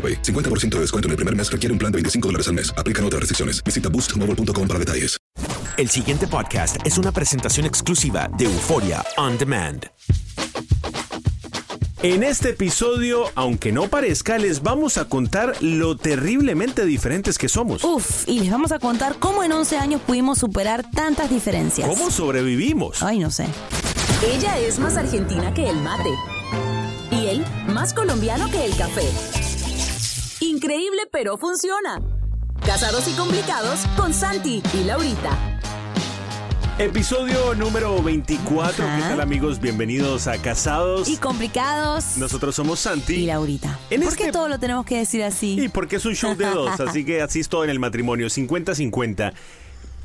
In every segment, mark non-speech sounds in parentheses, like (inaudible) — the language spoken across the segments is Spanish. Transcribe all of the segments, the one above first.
AroPay. 50% de descuento en el primer mes requiere un plan de 25 dólares al mes. Aplican otras restricciones. Visita boostmobile.com para detalles. El siguiente podcast es una presentación exclusiva de Euforia On Demand. En este episodio, aunque no parezca, les vamos a contar lo terriblemente diferentes que somos. Uf, y les vamos a contar cómo en 11 años pudimos superar tantas diferencias. ¿Cómo sobrevivimos? Ay, no sé. Ella es más argentina que el mate. Y él más colombiano que el café. Increíble, pero funciona. Casados y complicados con Santi y Laurita. Episodio número 24. Ajá. ¿Qué tal, amigos? Bienvenidos a Casados. Y complicados. Nosotros somos Santi. Y Laurita. En ¿Por este- qué todo lo tenemos que decir así? Y porque es un show de dos, así que todo en el matrimonio, 50-50.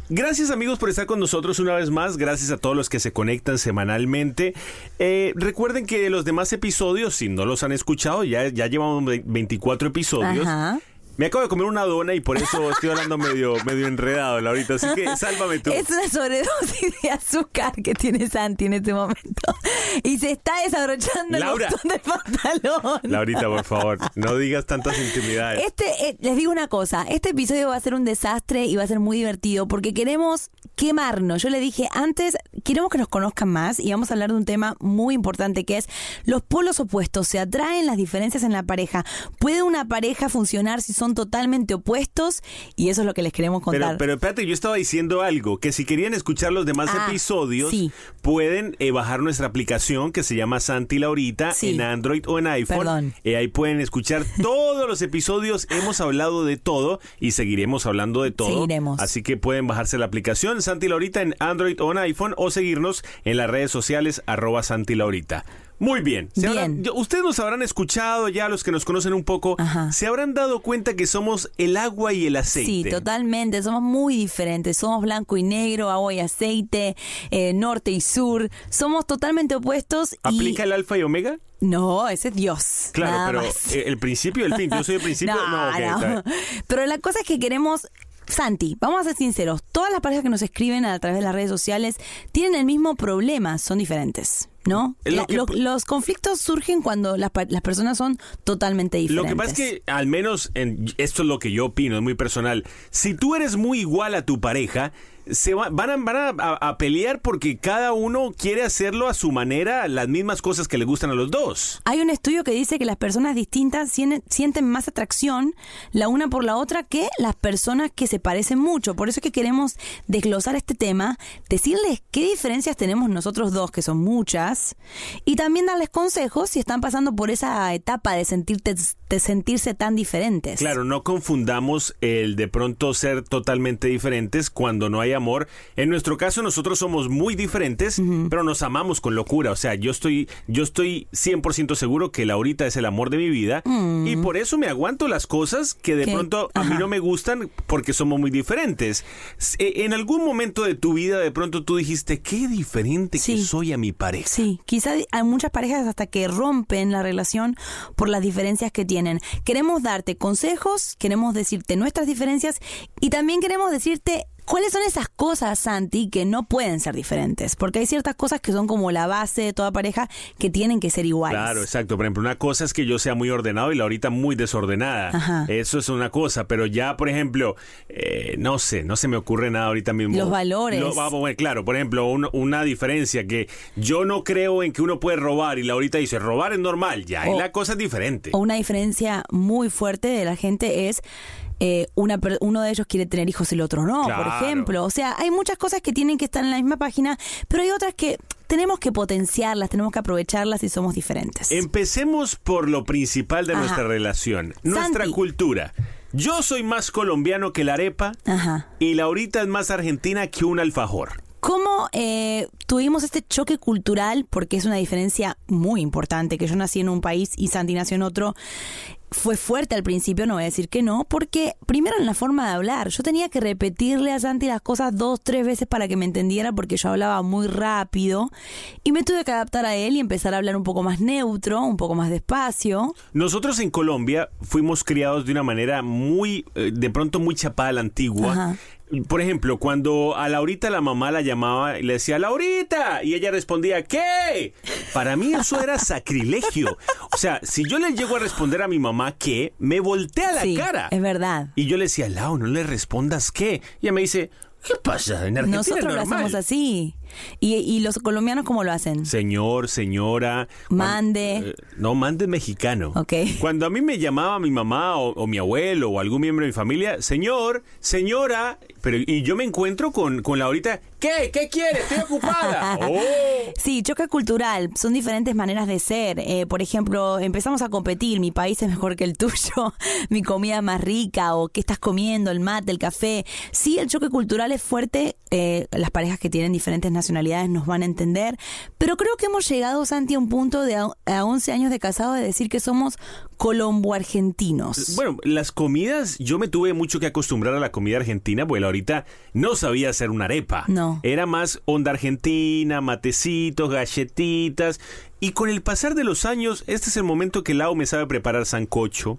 Gracias amigos por estar con nosotros una vez más, gracias a todos los que se conectan semanalmente. Eh, recuerden que los demás episodios, si no los han escuchado, ya, ya llevamos ve- 24 episodios. Ajá. Me acabo de comer una dona y por eso estoy hablando medio, medio enredado, Laurita, así que sálvame tú. Es una sobredosis de azúcar que tiene Santi en este momento. Y se está desabrochando Laura. el botón del pantalón. Laurita, por favor, no digas tantas intimidades. Este, eh, les digo una cosa, este episodio va a ser un desastre y va a ser muy divertido porque queremos quemarnos. Yo le dije antes, queremos que nos conozcan más y vamos a hablar de un tema muy importante que es los polos opuestos. Se atraen las diferencias en la pareja. ¿Puede una pareja funcionar si son totalmente opuestos? Y eso es lo que les queremos Pero, contar. pero espérate, yo estaba diciendo algo, que si querían escuchar los demás Ah, episodios, sí. pueden eh, bajar nuestra aplicación que se llama Santi Laurita Sí. en Android o en iPhone. Eh, ahí pueden escuchar (laughs) todos los episodios, hemos hablado de todo y seguiremos hablando de todo. Seguiremos. Así que pueden bajarse la aplicación Santi Laurita en Android o en iPhone o seguirnos en las redes sociales arroba Santi Laurita. Muy bien. Bien. habrán- ustedes nos habrán escuchado ya, los que nos conocen un poco, Ajá. se habrán dado cuenta que somos el agua y el aceite. Sí, totalmente. Somos muy diferentes. Somos blanco y negro, agua y aceite, eh, norte y sur. Somos totalmente opuestos. y- ¿Aplica el alfa y omega? No, ese es Dios. Claro, pero más. eh, el principio y el fin. Yo soy el (laughs) principio. no, bien. Pero la cosa es que queremos. Santi, vamos a ser sinceros. Todas las parejas que nos escriben a través de las redes sociales tienen el mismo problema, son diferentes. ¿No? Lo La- lo- los conflictos surgen cuando las, las personas son totalmente Lo diferentes. que pasa es que, al menos, en, esto es lo que yo opino, es muy personal. Si tú eres muy igual a tu pareja, se va- van, a, van a, a- a pelear porque cada uno quiere hacerlo a su manera, las mismas cosas que le gustan a los dos. Hay un estudio que dice que las personas distintas sienten, sienten más atracción la una por la otra que las personas que se parecen mucho. Por eso es que queremos desglosar este tema, decirles qué diferencias tenemos nosotros dos, que son muchas, y también darles consejos si están pasando por esa etapa de sentirte de sentirse tan diferentes. Claro, no confundamos el de pronto ser totalmente diferentes cuando no hay amor. En nuestro caso nosotros somos muy diferentes, pero nos amamos con locura. O sea, yo estoy yo estoy 100% seguro que Laurita es el amor de mi vida Mm. y por eso me aguanto las cosas que de pronto a mí no me gustan porque somos muy diferentes. Eh, En algún momento de tu vida de pronto tú dijiste, qué diferente que soy a mi pareja. Sí, quizá hay muchas parejas hasta que rompen la relación por las diferencias que tienen. Queremos darte consejos, queremos decirte nuestras diferencias y también queremos decirte cuáles son esas cosas, Santi, que no pueden ser diferentes. Porque hay ciertas cosas que son como la base de toda pareja que tienen que ser iguales. Claro, exacto. Por ejemplo, una cosa es que yo sea muy ordenado y la ahorita muy desordenada. Ajá. Eso es una cosa, pero ya, por ejemplo, eh, no sé, no se me ocurre nada ahorita mismo. Los valores. Lo- vamos, bueno, claro, por ejemplo, un- una diferencia que yo no creo en que uno puede robar y la ahorita dice, robar es normal, ya, y la cosa es diferente. O una diferencia muy fuerte de la gente es eh, una uno de ellos quiere tener hijos y el otro no, por ejemplo. O sea, hay muchas cosas que tienen que estar en la misma página, pero hay otras que tenemos que potenciarlas, tenemos que aprovecharlas si somos diferentes. Empecemos por lo principal de Ajá. nuestra relación, nuestra Santi. cultura. Yo soy más colombiano que la arepa Ajá. y Laurita es más argentina que un alfajor. ¿Cómo eh, tuvimos este choque cultural? Porque es una diferencia muy importante, que yo nací en un país y Santi nació en otro. Fue fuerte al principio, no voy a decir que no, porque primero en la forma de hablar, yo tenía que repetirle a Santi las cosas dos, tres veces para que me entendiera, porque yo hablaba muy rápido y me tuve que adaptar a él y empezar a hablar un poco más neutro, un poco más despacio. Nosotros en Colombia fuimos criados de una manera muy, eh, de pronto muy chapada a la antigua. Ajá. Por ejemplo, cuando a Laurita la mamá la llamaba y le decía, Laurita, y ella respondía, ¿qué? Para mí eso era sacrilegio. O sea, si yo le llego a responder a mi mamá, ¿qué? Me voltea la sí, cara. es verdad. Y yo le decía, Lau, no le respondas, ¿qué? Y ella me dice, ¿qué pasa? En Argentina Nosotros es lo normal". hacemos así. ¿Y, y los colombianos cómo lo hacen? Señor, señora. Mande. Eh, no, mande mexicano. Ok. Cuando a mí me llamaba mi mamá o, o mi abuelo o algún miembro de mi familia, señor, señora, pero y yo me encuentro con, con Laurita, ¿qué? ¿Qué quiere? Estoy ocupada. (laughs) oh. Sí, choque cultural. Son diferentes maneras de ser. Eh, por ejemplo, empezamos a competir. Mi país es mejor que el tuyo. (laughs) Mi comida es más rica. O qué estás comiendo, el mate, el café. Sí, el choque cultural es fuerte. Eh, las parejas que tienen diferentes nacionalidades nos van a entender. Pero creo que hemos llegado, Santi, a un punto de a, a 11 años de casado de decir que somos colombo-argentinos. Bueno, las comidas, yo me tuve mucho que acostumbrar a la comida argentina, porque ahorita no sabía hacer una arepa. No. Era más onda argentina, matecitos, galletitas. Y con el pasar de los años, este es el momento que Lau me sabe preparar sancocho,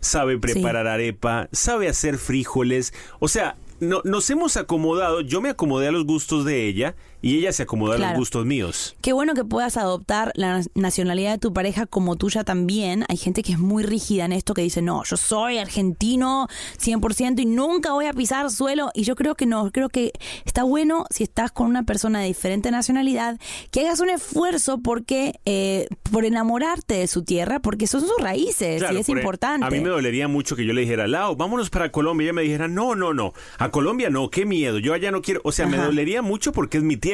sabe preparar arepa, sabe hacer frijoles. O sea, no, nos hemos acomodado, yo me acomodé a los gustos de ella y ella se acomodó a los gustos míos. Qué bueno que puedas adoptar la nacionalidad de tu pareja como tuya también. Hay gente que es muy rígida en esto, que dice, no, yo soy argentino 100% y nunca voy a pisar suelo. Y yo creo que no, creo que está bueno si estás con una persona de diferente nacionalidad, que hagas un esfuerzo porque eh, por enamorarte de su tierra, porque son sus raíces Claro, y es e- importante. A mí me dolería mucho que yo le dijera, Lau, vámonos para Colombia. Y ella me dijera, no, no, no. A Colombia no, qué miedo. Yo allá no quiero. O sea, me dolería mucho porque es mi tierra.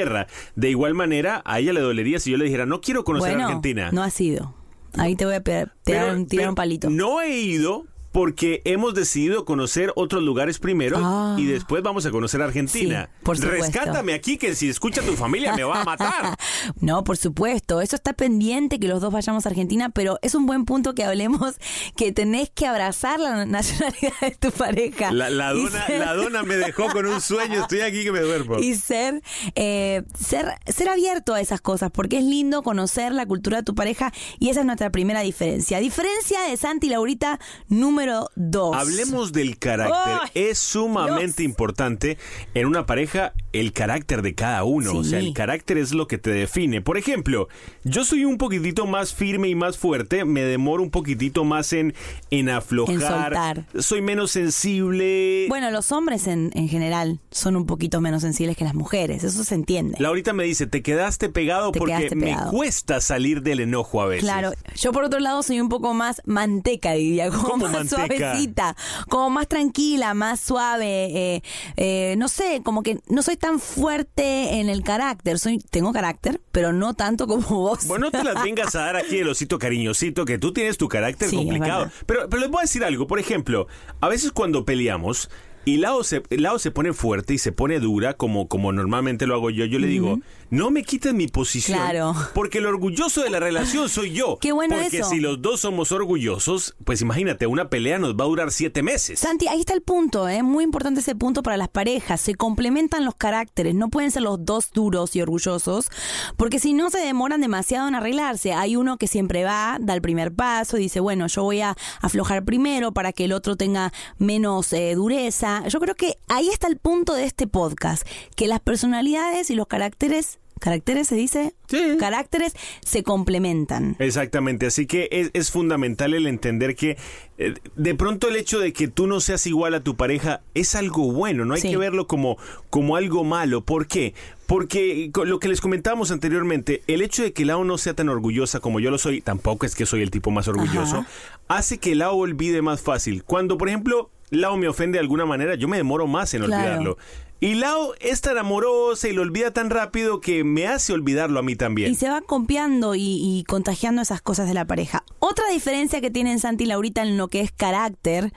De igual manera, a ella le dolería si yo le dijera, no quiero conocer bueno, Argentina. no ha sido. Ahí te voy a Pero- tirar, un, tirar pero un palito. No he ido porque hemos decidido conocer otros lugares primero Ah. y después vamos a conocer Argentina. Sí, por supuesto. Rescátame aquí que si escucha tu familia me va a matar. (laughs) No, por supuesto, eso está pendiente que los dos vayamos a Argentina, pero es un buen punto que hablemos que tenés que abrazar la nacionalidad de tu pareja. La, dona, ser- la dona me dejó con un sueño, estoy aquí que me duermo. Y ser, eh, ser, ser abierto a esas cosas, porque es lindo conocer la cultura de tu pareja y esa es nuestra primera diferencia. Diferencia de Santi y Laurita número dos. Hablemos del carácter. Es sumamente Dios. importante en una pareja el carácter de cada uno. O sea, el carácter es lo que te define. Por ejemplo, yo soy un poquitito más firme y más fuerte. Me demoro un poquitito más en, en aflojar. En. Soy menos sensible. Bueno, los hombres en, en general son un poquito menos sensibles que las mujeres, eso se entiende. Laurita me dice, te quedaste pegado Te porque quedaste me cuesta salir del enojo a veces. Claro, yo por otro lado soy un poco más manteca, diría, como ¿Cómo más manteca? suavecita, como más tranquila, más suave, eh, eh, no sé, como que no soy tan fuerte en el carácter. Soy, tengo carácter, pero no tanto como (laughs) vos. Bueno, no te las vengas a dar aquí el osito cariñosito, que tú tienes tu carácter Sí, complicado. Pero, pero les voy a decir algo, por ejemplo, a veces cuando peleamos y Lao se, Lao se pone fuerte y se pone dura, como, como normalmente lo hago yo, yo le digo, no me quites mi posición, Claro. porque el orgulloso de la relación soy yo. Qué bueno Porque eso. si los dos somos orgullosos, pues imagínate, una pelea nos va a durar siete meses. Santi, ahí está el punto, es muy importante ese punto para las parejas. Se complementan los caracteres, no pueden ser los dos duros y orgullosos, porque si no se demoran demasiado en arreglarse. Hay uno que siempre va, da el primer paso y dice, bueno, yo voy a aflojar primero para que el otro tenga menos eh, dureza. Yo creo que ahí está el punto de este podcast, que las personalidades y los caracteres, caracteres se dice, Sí. caracteres se complementan. Exactamente, así que es, es fundamental el entender que eh, de pronto el hecho de que tú no seas igual a tu pareja es algo bueno, no hay Sí. que verlo como, como algo malo. ¿Por qué? Porque lo que les comentábamos anteriormente, el hecho de que Lau no sea tan orgullosa como yo lo soy, tampoco es que soy el tipo más orgulloso, Ajá. hace que Lau olvide más fácil. Cuando, por ejemplo, Lau me ofende de alguna manera, yo me demoro más en Claro. olvidarlo. Y Lau es tan amorosa y lo olvida tan rápido que me hace olvidarlo a mí también. Y se va copiando y, y contagiando esas cosas de la pareja. Otra diferencia que tienen Santi y Laurita en lo que es carácter,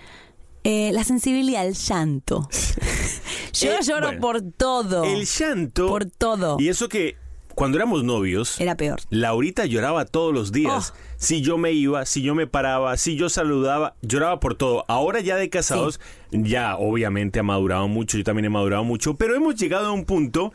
eh, la sensibilidad al llanto. (laughs) Yo Eh, lloro bueno, por todo. El llanto. Por todo. Y eso que cuando éramos novios, Era peor. Laurita lloraba todos los días. Oh. Si yo me iba, si yo me paraba, si yo saludaba, lloraba por todo. Ahora ya de casados, ya obviamente ha madurado mucho, yo también he madurado mucho, pero hemos llegado a un punto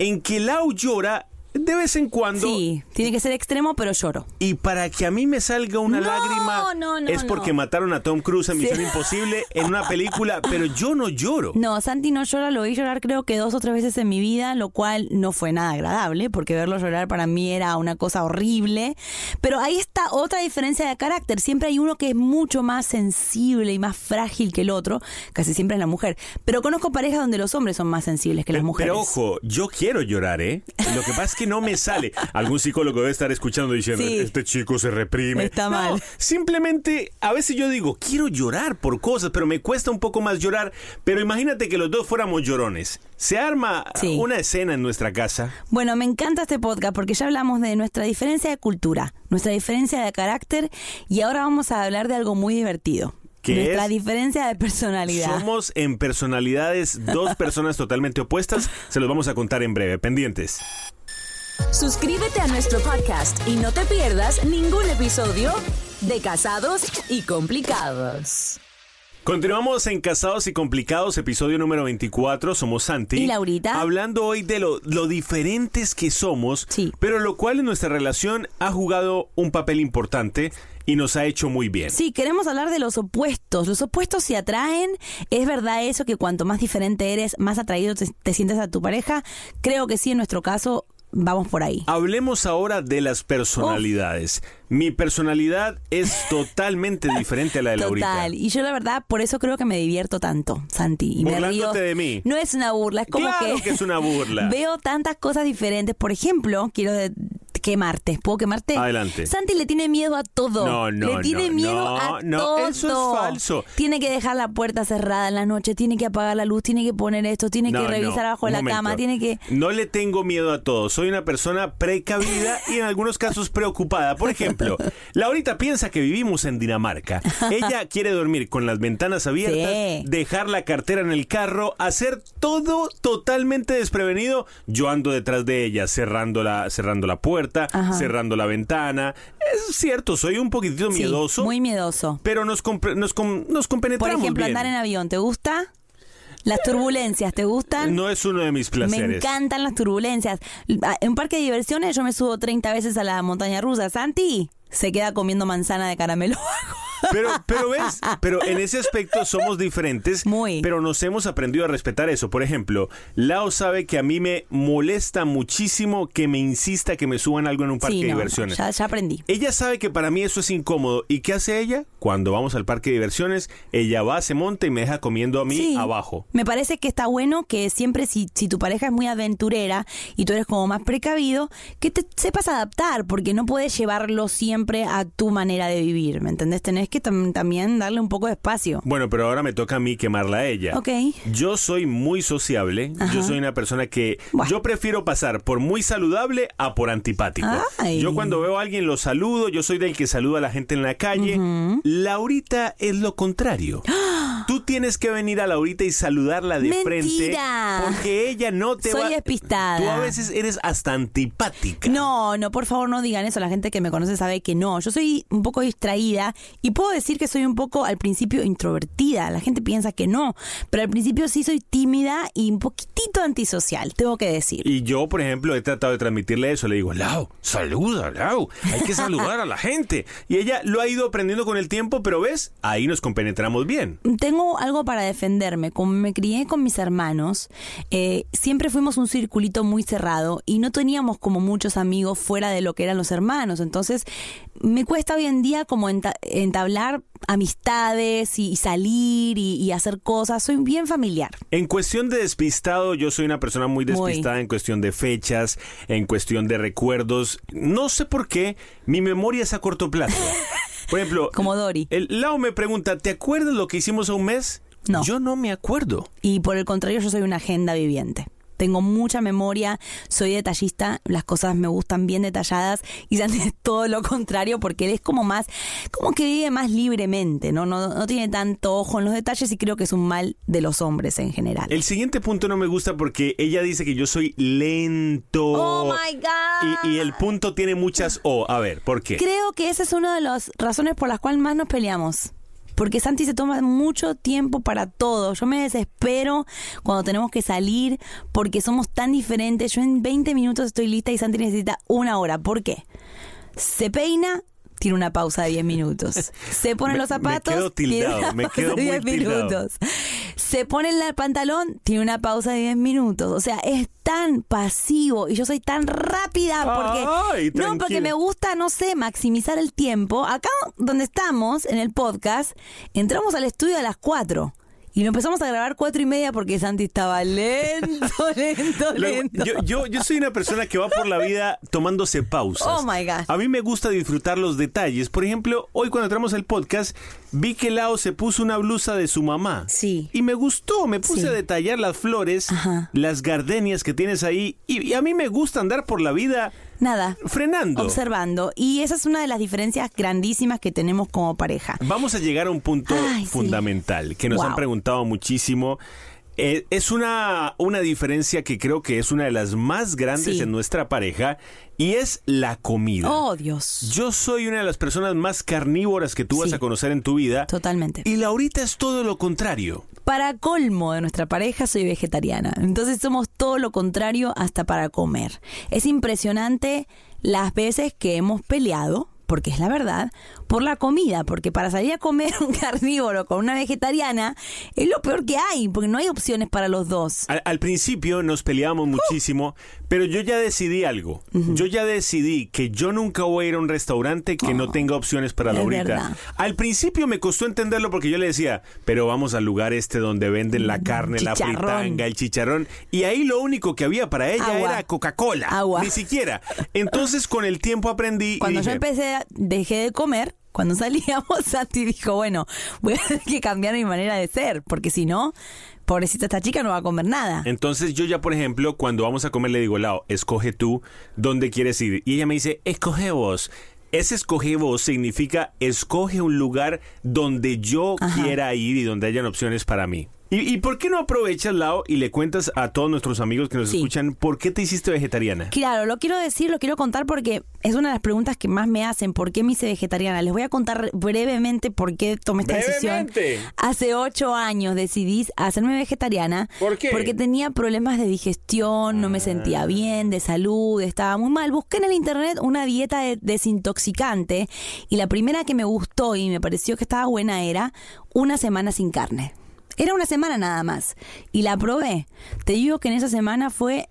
en que Lau llora de vez en cuando. Sí, tiene que ser extremo, pero lloro. Y para que a mí me salga una No, lágrima no, no, es porque mataron a Tom Cruise en Sí. Misión Imposible en una película, pero yo no lloro. No, Santi no llora, lo vi llorar creo que dos o tres veces en mi vida, lo cual no fue nada agradable, porque verlo llorar para mí era una cosa horrible. Pero ahí está otra diferencia de carácter. Siempre hay uno que es mucho más sensible y más frágil que el otro, casi siempre es la mujer. Pero conozco parejas donde los hombres son más sensibles que las Pero- mujeres. Pero ojo, yo quiero llorar, ¿eh? Lo que pasa es que no me sale. Algún psicólogo debe estar escuchando diciendo, Sí. este chico se reprime. Está No, mal. Simplemente, a veces yo digo, quiero llorar por cosas, pero me cuesta un poco más llorar. Pero imagínate que los dos fuéramos llorones. Se arma Sí. una escena en nuestra casa. Bueno, me encanta este podcast porque ya hablamos de nuestra diferencia de cultura, nuestra diferencia de carácter y ahora vamos a hablar de algo muy divertido. ¿Qué nuestra es? diferencia de personalidad. Somos en personalidades dos personas totalmente opuestas. Se los vamos a contar en breve. Pendientes. Suscríbete a nuestro podcast y no te pierdas ningún episodio de Casados y Complicados. Continuamos en Casados y Complicados, episodio número 24. Somos Santi. Y Laurita. Hablando hoy de lo, lo diferentes que somos, Sí. pero lo cual en nuestra relación ha jugado un papel importante y nos ha hecho muy bien. Sí, queremos hablar de los opuestos. Los opuestos se atraen. ¿Es verdad eso que cuanto más diferente eres, más atraído te, te sientes a tu pareja? Creo que sí, en nuestro caso, vamos por ahí. Hablemos ahora de las personalidades. Mi personalidad es totalmente (laughs) diferente a la de Laurita. Total. Y yo la verdad, por eso creo que me divierto tanto, Santi. Y me río. Burlándote de mí. No es una burla, es como Claro que... que es una burla. (laughs) Veo tantas cosas diferentes. Por ejemplo, quiero quemarte. ¿Puedo quemarte? Adelante. Santi le tiene miedo a todo. No, no, Le tiene no, miedo no, a no, todo. eso es falso. Tiene que dejar la puerta cerrada en la noche, tiene que apagar la luz, tiene que poner esto, tiene No, que revisar abajo de la momento. cama, tiene que... No le tengo miedo a todo. Soy una persona precavida y en algunos casos preocupada. Por ejemplo, (laughs) Laurita piensa que vivimos en Dinamarca. Ella (laughs) quiere dormir con las ventanas abiertas, Sí. dejar la cartera en el carro, hacer todo totalmente desprevenido. Yo ando detrás de ella, cerrando la, cerrando la puerta, Ajá. cerrando la ventana. Es cierto, soy un poquitito Sí, miedoso. muy miedoso. Pero nos, compre- nos, com- nos Por compenetramos ejemplo, bien. andar en avión, ¿te gusta? Las turbulencias, ¿te gustan? No es uno de mis placeres. Me encantan las turbulencias. En un parque de diversiones yo me subo 30 veces a la montaña rusa. Santi se queda comiendo manzana de caramelo. Pero, pero ves, (laughs) pero en ese aspecto somos diferentes, Muy. pero nos hemos aprendido a respetar eso. Por ejemplo, Lao sabe que a mí me molesta muchísimo que me insista que me suban algo en un parque sí, de no, diversiones. ya, ya aprendí. Ella sabe que para mí eso es incómodo. ¿Y qué hace ella? Cuando vamos al parque de diversiones, ella va, se monta y me deja comiendo a mí Sí. abajo. Me parece que está bueno que siempre si, si tu pareja es muy aventurera y tú eres como más precavido, que te sepas adaptar, porque no puedes llevarlo siempre a tu manera de vivir, ¿me entendés? Tenés que tam- también darle un poco de espacio. Bueno, pero ahora me toca a mí quemarla a ella. Ok. Yo soy muy sociable. Yo soy una persona que Bueno. yo prefiero pasar por muy saludable a por antipático. Ay. Yo cuando veo a alguien lo saludo, yo soy del que saluda a la gente en la calle. Laurita es lo contrario. (gasps) Tú tienes que venir a Laurita y saludarla de frente porque ella no te Soy va despistada. Tú a veces eres hasta antipática. No, no, por favor no digan eso. La gente que me conoce sabe que no. Yo soy un poco distraída y puedo decir que soy un poco al principio introvertida. La gente piensa que no, pero al principio sí soy tímida y un poquitito antisocial, tengo que decir. Y yo, por ejemplo, he tratado de transmitirle eso. Le digo, Lau, saluda, Lau. Hay que saludar a la gente. Y ella lo ha ido aprendiendo con el tiempo, pero ves, ahí nos compenetramos bien. Tengo algo para defenderme. Como me crié con mis hermanos, eh, siempre fuimos un circulito muy cerrado y no teníamos como muchos amigos fuera de lo que eran los hermanos. Entonces, me cuesta hoy en día como enta- entablar amistades y, y salir y, y hacer cosas. Soy bien familiar. En cuestión de despistado, yo soy una persona muy Muy. despistada en cuestión de fechas, en cuestión de recuerdos. No sé por qué, mi memoria es a corto plazo. (laughs) Por ejemplo, Como Dory. el Lau me pregunta, ¿te acuerdas lo que hicimos hace un mes? No. Yo no me acuerdo. Y por el contrario, yo soy una agenda viviente. Tengo mucha memoria, soy detallista, las cosas me gustan bien detalladas y Santi (laughs) es todo lo contrario porque él es como más, como que vive más libremente, ¿no? No, no tiene tanto ojo en los detalles y creo que es un mal de los hombres en general. El siguiente punto no me gusta porque ella dice que yo soy lento. Oh my God. Y, y el punto tiene muchas O. A ver, ¿por qué? Creo que esa es una de las razones por las cuales más nos peleamos. Porque Santi se toma mucho tiempo para todo. Yo me desespero cuando tenemos que salir porque somos tan diferentes. Yo en 20 minutos estoy lista y Santi necesita una hora. ¿Por qué? Se peina, tiene una pausa de 10 minutos. (laughs) Se pone Me- los me zapatos, quedo tiene tildado, una me pausa quedo de muy 10 tildado. minutos. Se pone el pantalón, tiene una pausa de 10 minutos. O sea, es tan pasivo y yo soy tan rápida porque Ay, no, porque me gusta, no sé, maximizar el tiempo. Acá donde estamos, en el podcast, entramos al estudio a las 4. Y lo empezamos a grabar cuatro y media porque Santi estaba lento, (laughs) lento, lento. yo, yo, yo soy una persona que va por la vida tomándose pausas. Oh, my God. A mí me gusta disfrutar los detalles. Por ejemplo, hoy cuando entramos al podcast, vi que Lao se puso una blusa de su mamá. Sí. Y me gustó, me puse Sí. a detallar las flores, Ajá. las gardenias que tienes ahí. Y, y a mí me gusta andar por la vida Nada. frenando. Observando. Y esa es una de las diferencias grandísimas que tenemos como pareja. Vamos a llegar a un punto Ay, sí. fundamental que nos Wow. han preguntado muchísimo. Eh, es una, una diferencia que creo que es una de las más grandes Sí. en nuestra pareja y es la comida. Oh, Dios. Yo soy una de las personas más carnívoras que tú vas a conocer en tu vida. Totalmente. Y Laurita es todo lo contrario. Para colmo de nuestra pareja, soy vegetariana. Entonces somos todo lo contrario hasta para comer. Es impresionante las veces que hemos peleado, porque es la verdad, por la comida. Porque para salir a comer (laughs) un carnívoro con una vegetariana es lo peor que hay, porque no hay opciones para los dos. Al, al principio nos peleábamos Uh. muchísimo, pero yo ya decidí algo. Yo ya decidí que yo nunca voy a ir a un restaurante que no tenga opciones para Laurita. verdad. Al principio me costó entenderlo porque yo le decía, pero vamos al lugar este donde venden la carne, la fritanga, el chicharrón. Y ahí lo único que había para ella Agua. era Coca-Cola. Agua. Ni siquiera. Entonces con el tiempo aprendí Cuando y yo empecé, dejé de comer, cuando salíamos, (laughs) Santi dijo, bueno, voy a tener que cambiar mi manera de ser, porque si no, pobrecita esta chica no va a comer nada. Entonces yo ya, por ejemplo, cuando vamos a comer le digo, Lao, escoge tú dónde quieres ir. Y ella me dice, escoge vos. Ese escoge vos significa escoge un lugar donde yo Ajá. quiera ir y donde hayan opciones para mí. ¿Y, y por qué no aprovechas, Lao, y le cuentas a todos nuestros amigos que nos Sí. escuchan por qué te hiciste vegetariana? Claro, lo quiero decir, lo quiero contar porque es una de las preguntas que más me hacen. ¿Por qué me hice vegetariana? Les voy a contar brevemente por qué tomé esta Brevemente. decisión. Hace ocho años decidí hacerme vegetariana. ¿Por qué? Porque tenía problemas de digestión, no me sentía bien, de salud, estaba muy mal. Busqué en el internet una dieta de- desintoxicante y la primera que me gustó y me pareció que estaba buena era una semana sin carne. Era una semana nada más. Y la probé. Te digo que en esa semana fue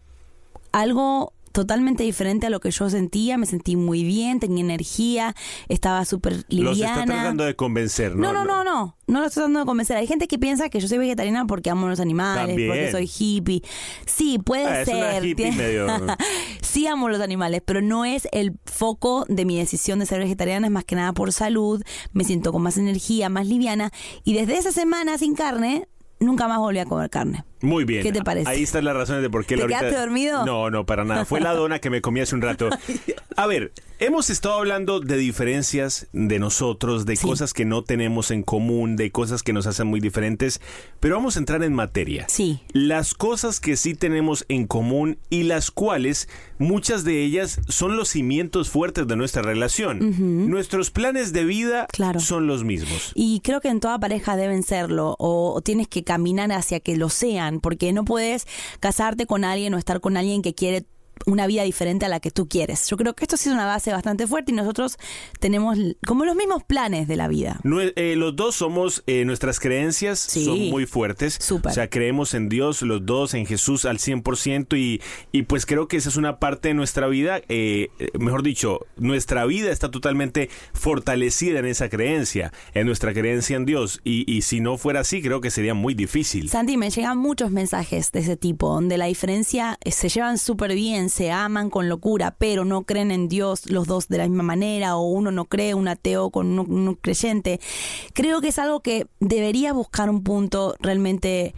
algo totalmente diferente a lo que yo sentía, me sentí muy bien, tenía energía, estaba súper liviana. Los está tratando de convencer, ¿no? No, no, no, no, no lo estoy tratando de convencer. Hay gente que piensa que yo soy vegetariana porque amo los animales, También. porque soy hippie. Sí, puede Ah, es una ser. hippie Tiene- medio- (laughs) sí amo los animales, pero no es el foco de mi decisión de ser vegetariana, es más que nada por salud, me siento con más energía, más liviana y desde esa semana sin carne, nunca más volví a comer carne. Muy bien. ¿Qué te parece? Ahí están las razones de por qué ¿Te Laurita- quedaste dormido? No, no, para nada. Fue la dona que me comí hace un rato. (laughs) A ver, hemos estado hablando de diferencias de nosotros, de cosas que no tenemos en común, de cosas que nos hacen muy diferentes, pero vamos a entrar en materia. Sí. Las cosas que sí tenemos en común y las cuales muchas de ellas son los cimientos fuertes de nuestra relación. Nuestros planes de vida son los mismos. Y creo que en toda pareja deben serlo, o tienes que caminar hacia que lo sean, porque no puedes casarte con alguien o estar con alguien que quiere una vida diferente a la que tú quieres. Yo creo que esto sí es una base bastante fuerte y nosotros tenemos como los mismos planes de la vida. Eh, los dos somos, eh, nuestras creencias son muy fuertes. O sea, creemos en Dios, los dos, en Jesús al 100% y, y pues creo que esa es una parte de nuestra vida, eh, eh, mejor dicho, nuestra vida está totalmente fortalecida en esa creencia, en nuestra creencia en Dios. Y, y si no fuera así, creo que sería muy difícil. Santi, me llegan muchos mensajes de ese tipo, donde la diferencia se llevan súper bien, se aman con locura, pero no creen en Dios los dos de la misma manera, o uno no cree, un ateo con un, creyente. Creo que es algo que deberías buscar un punto realmente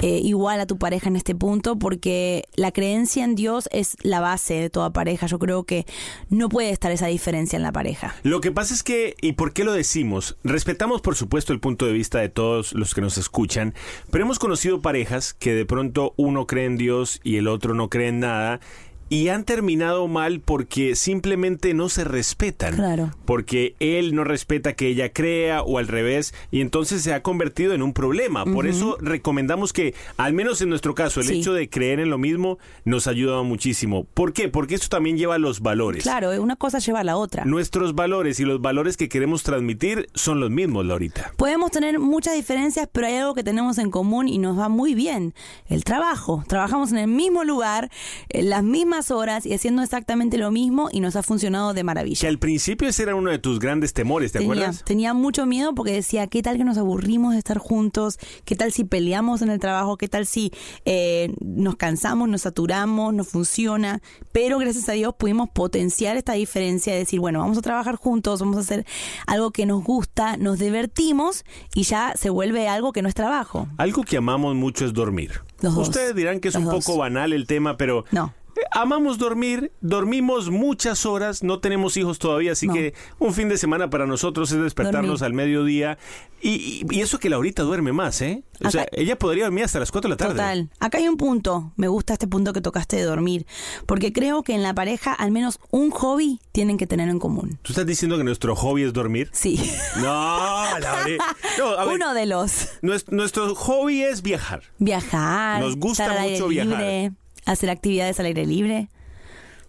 eh, igual a tu pareja en este punto, porque la creencia en Dios es la base de toda pareja. Yo creo que no puede estar esa diferencia en la pareja. Lo que pasa es que, ¿y por qué lo decimos? Respetamos, por supuesto, el punto de vista de todos los que nos escuchan, pero hemos conocido parejas que de pronto uno cree en Dios y el otro no cree en nada. Y han terminado mal porque simplemente no se respetan. Claro. Porque él no respeta que ella crea o al revés. Y entonces se ha convertido en un problema. Por eso recomendamos que, al menos en nuestro caso, el Sí. hecho de creer en lo mismo nos ayuda muchísimo. ¿Por qué? Porque esto también lleva a los valores. Claro, una cosa lleva a la otra. Nuestros valores y los valores que queremos transmitir son los mismos, Laurita. Podemos tener muchas diferencias, pero hay algo que tenemos en común y nos va muy bien. El trabajo. Trabajamos en el mismo lugar, en las mismas horas y haciendo exactamente lo mismo y nos ha funcionado de Que maravilla. al principio ese era uno de tus grandes temores, ¿te Tenía, acuerdas? tenía mucho miedo porque decía, ¿qué tal que nos aburrimos de estar juntos? ¿Qué tal si peleamos en el trabajo? ¿Qué tal si eh, nos cansamos, nos saturamos, no funciona? Pero gracias a Dios pudimos potenciar esta diferencia y decir, bueno, vamos a trabajar juntos, vamos a hacer algo que nos gusta, nos divertimos y ya se vuelve algo que no es trabajo. Algo que amamos mucho es dormir. Los dos. Ustedes dirán que es un dos. poco banal el tema, pero No. Amamos dormir, dormimos muchas horas, no tenemos hijos todavía, así No. que un fin de semana para nosotros es despertarnos Dormir. al mediodía. Y, y- y eso que Laurita duerme más, ¿eh? O sea, ella podría dormir hasta las 4 de la tarde. Total. Acá hay un punto, me gusta este punto que tocaste de dormir, porque creo que en la pareja al menos un hobby tienen que tener en común. ¿Tú estás diciendo que nuestro hobby es dormir? Sí. No, Laure. No, a (laughs) ver, Uno de los. nuestro, nuestro hobby es viajar. Viajar. Nos gusta mucho viajar. libre, Hacer actividades al aire libre,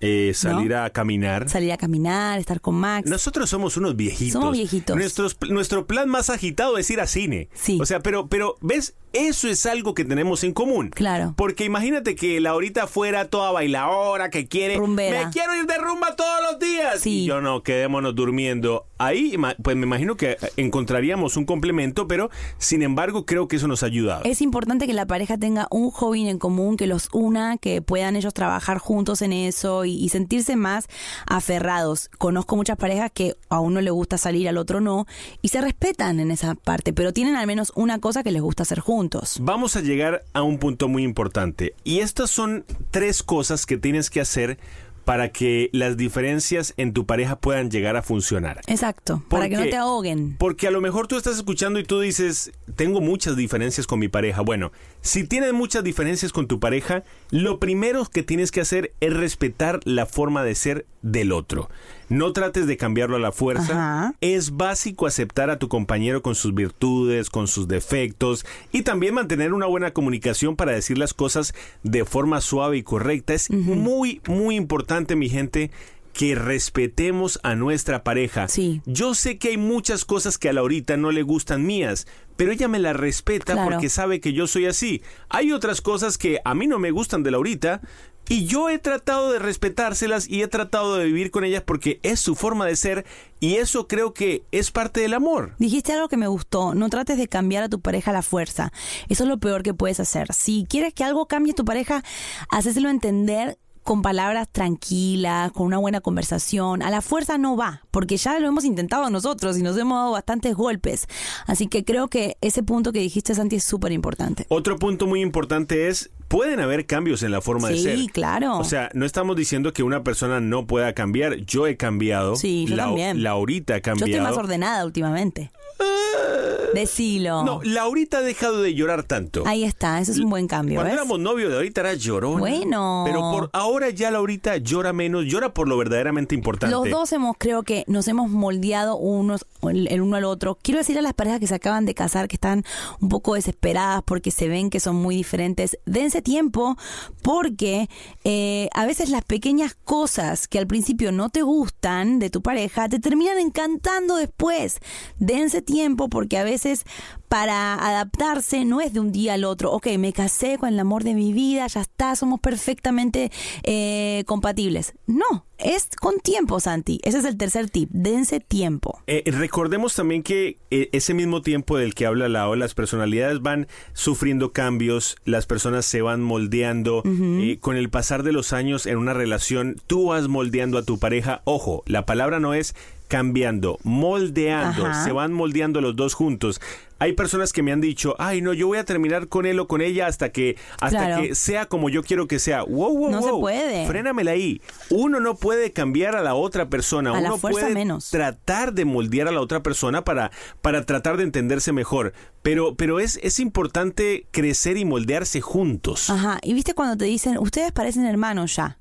Eh, salir a caminar. salir a caminar, estar con Max. Nosotros somos unos viejitos. Somos viejitos. Nuestros, nuestro plan más agitado es ir a cine. Sí. O sea, pero, pero, ¿ves? Eso es algo que tenemos en común. Claro. Porque imagínate que Laurita fuera toda bailadora, que quiere. Rumbera. Me quiero ir de rumba todos los días. Sí. Y yo no, quedémonos durmiendo. Ahí, pues me imagino que encontraríamos un complemento, pero sin embargo, creo que eso nos ha ayudado. Es importante que la pareja tenga un hobby en común que los una, que puedan ellos trabajar juntos en eso y, y sentirse más aferrados. Conozco muchas parejas que a uno le gusta salir, al otro no, y se respetan en esa parte, pero tienen al menos una cosa que les gusta hacer juntos. Vamos a llegar a un punto muy importante. Y estas son tres cosas que tienes que hacer para que las diferencias en tu pareja puedan llegar a funcionar. Exacto, ¿Por para que no te ahoguen. Porque a lo mejor tú estás escuchando y tú dices, tengo muchas diferencias con mi pareja. Bueno, si tienes muchas diferencias con tu pareja, lo primero que tienes que hacer es respetar la forma de ser del otro. No trates de cambiarlo a la fuerza. Ajá. Es básico aceptar a tu compañero con sus virtudes, con sus defectos y también mantener una buena comunicación para decir las cosas de forma suave y correcta. Es muy, muy importante, mi gente, que respetemos a nuestra pareja. Sí. Yo sé que hay muchas cosas que a Laurita no le gustan mías, pero ella me las respeta Claro. porque sabe que yo soy así. Hay otras cosas que a mí no me gustan de Laurita, Y yo he tratado de respetárselas y he tratado de vivir con ellas porque es su forma de ser y eso creo que es parte del amor. Dijiste algo que me gustó, no trates de cambiar a tu pareja a la fuerza. Eso es lo peor que puedes hacer. Si quieres que algo cambie tu pareja, hacéselo entender con palabras tranquilas, con una buena conversación. A la fuerza no va, porque ya lo hemos intentado nosotros y nos hemos dado bastantes golpes. Así que creo que ese punto que dijiste, Santi, es súper importante. Otro punto muy importante es, pueden haber cambios en la forma de ser. Sí, claro. O sea, no estamos diciendo que una persona no pueda cambiar. Yo he cambiado. Sí, yo La- también. Laurita ha Yo cambiado. estoy más ordenada últimamente. Decilo. No, Laurita ha dejado de llorar tanto. Ahí está, eso es un buen cambio. Cuando ¿ves? éramos novios, Laurita era llorona. Bueno. Pero por ahora ya Laurita llora menos, llora por lo verdaderamente importante. Los dos hemos, creo que nos hemos moldeado unos el, el uno al otro. Quiero decir a las parejas que se acaban de casar, que están un poco desesperadas porque se ven que son muy diferentes, dense tiempo porque eh, a veces las pequeñas cosas que al principio no te gustan de tu pareja te terminan encantando después. Dense tiempo porque a veces para adaptarse no es de un día al otro. Ok, me casé con el amor de mi vida, ya está, somos perfectamente eh, compatibles. No, es con tiempo, Santi. Ese es el tercer tip. Dense tiempo. Eh, recordemos también que eh, ese mismo tiempo del que habla Lao, las personalidades van sufriendo cambios, las personas se van moldeando. eh, con el pasar de los años en una relación, tú vas moldeando a tu pareja. Ojo, la palabra no es cambiando, moldeando. Ajá. Se van moldeando los dos juntos. Hay personas que me han dicho, ay no, yo voy a terminar con él o con ella hasta que hasta Claro. que sea como yo quiero que sea. Wow, wow, No se wow. puede. Frénamela ahí. Uno no puede cambiar a la otra persona. A Uno puede menos. tratar de moldear a la otra persona para, para tratar de entenderse mejor. Pero, pero es, es importante crecer y moldearse juntos. Ajá. Y viste cuando te dicen, ustedes parecen hermanos ya.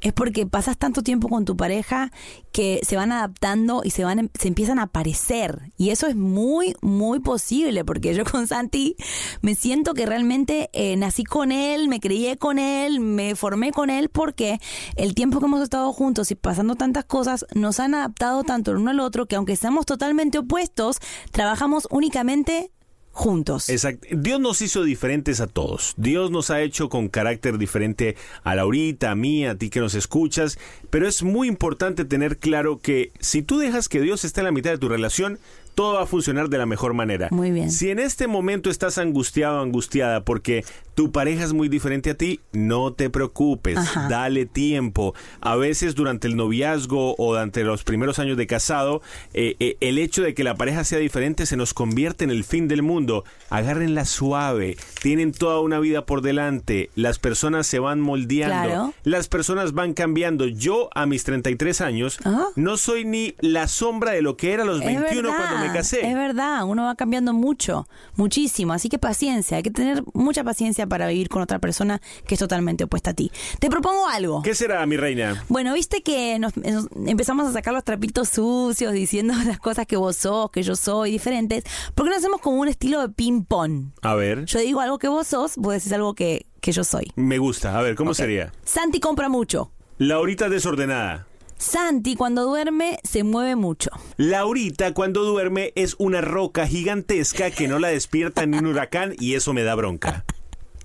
Es porque pasas tanto tiempo con tu pareja que se van adaptando y se van em- se empiezan a parecer. Y eso es muy muy posible porque yo con Santi me siento que realmente eh, nací con él, me crié con él, me formé con él porque el tiempo que hemos estado juntos y pasando tantas cosas nos han adaptado tanto el uno al otro que aunque seamos totalmente opuestos trabajamos únicamente juntos. Exacto. Dios nos hizo diferentes a todos. Dios nos ha hecho con carácter diferente a Laurita, a mí, a ti que nos escuchas. Pero es muy importante tener claro que si tú dejas que Dios esté en la mitad de tu relación, todo va a funcionar de la mejor manera. Muy bien. Si en este momento estás angustiado o angustiada porque tu pareja es muy diferente a ti, no te preocupes, Ajá. dale tiempo. A veces durante el noviazgo o durante los primeros años de casado, eh, eh, el hecho de que la pareja sea diferente se nos convierte en el fin del mundo. Agárrenla suave, tienen toda una vida por delante, las personas se van moldeando, Claro. las personas van cambiando. Yo a mis 33 años Ajá. no soy ni la sombra de lo que era a los 21 cuando me casé. Es verdad, uno va cambiando mucho, muchísimo. Así que paciencia, hay que tener mucha paciencia para vivir con otra persona que es totalmente opuesta a ti. Te propongo algo. ¿Qué será, mi reina? Bueno, viste que nos, nos empezamos a sacar los trapitos sucios diciendo (laughs) las cosas que vos sos, que yo soy, diferentes. ¿Por qué no hacemos como un estilo de ping-pong? A ver, Yo digo algo que vos sos, vos decís algo que, que yo soy. me gusta. A ver, ¿cómo sería? Santi compra mucho. Laurita desordenada. Santi cuando duerme se mueve mucho. Laurita cuando duerme es una roca gigantesca que no la despierta ni un huracán y eso me da bronca.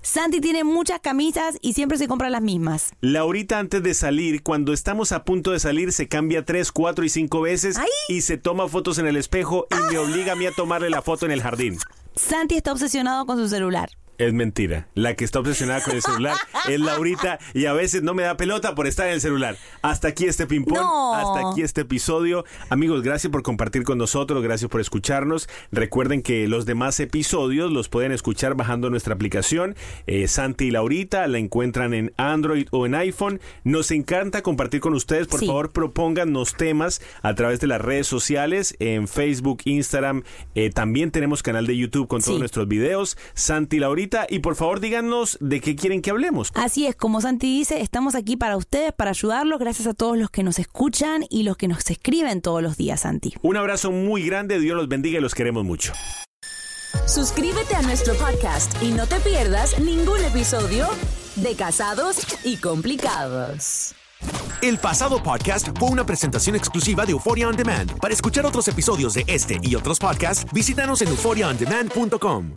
Santi tiene muchas camisas y siempre se compra las mismas. Laurita antes de salir, cuando estamos a punto de salir, se cambia tres, cuatro y cinco veces ¡Ay! y se toma fotos en el espejo y me obliga a mí a tomarle la foto en el jardín. Santi está obsesionado con su celular. Es mentira. La que está obsesionada con el celular (laughs) es Laurita y a veces no me da pelota por estar en el celular. Hasta aquí este ping-pong, No. hasta aquí este episodio. Amigos, gracias por compartir con nosotros, gracias por escucharnos. Recuerden que los demás episodios los pueden escuchar bajando nuestra aplicación. Eh, Santi y Laurita la encuentran en Android o en iPhone. Nos encanta compartir con ustedes. Por Sí. favor, propóngannos temas a través de las redes sociales, en Facebook, Instagram. Eh, también tenemos canal de YouTube con todos Sí. nuestros videos. Santi y Laurita. Y por favor, díganos de qué quieren que hablemos. Así es, como Santi dice, estamos aquí para ustedes, para ayudarlos, gracias a todos los que nos escuchan y los que nos escriben todos los días, Santi. Un abrazo muy grande, Dios los bendiga y los queremos mucho. Suscríbete a nuestro podcast y no te pierdas ningún episodio de Casados y Complicados. El pasado podcast fue una presentación exclusiva de Euphoria On Demand. Para escuchar otros episodios de este y otros podcasts, visítanos en euphoriaondemand.com.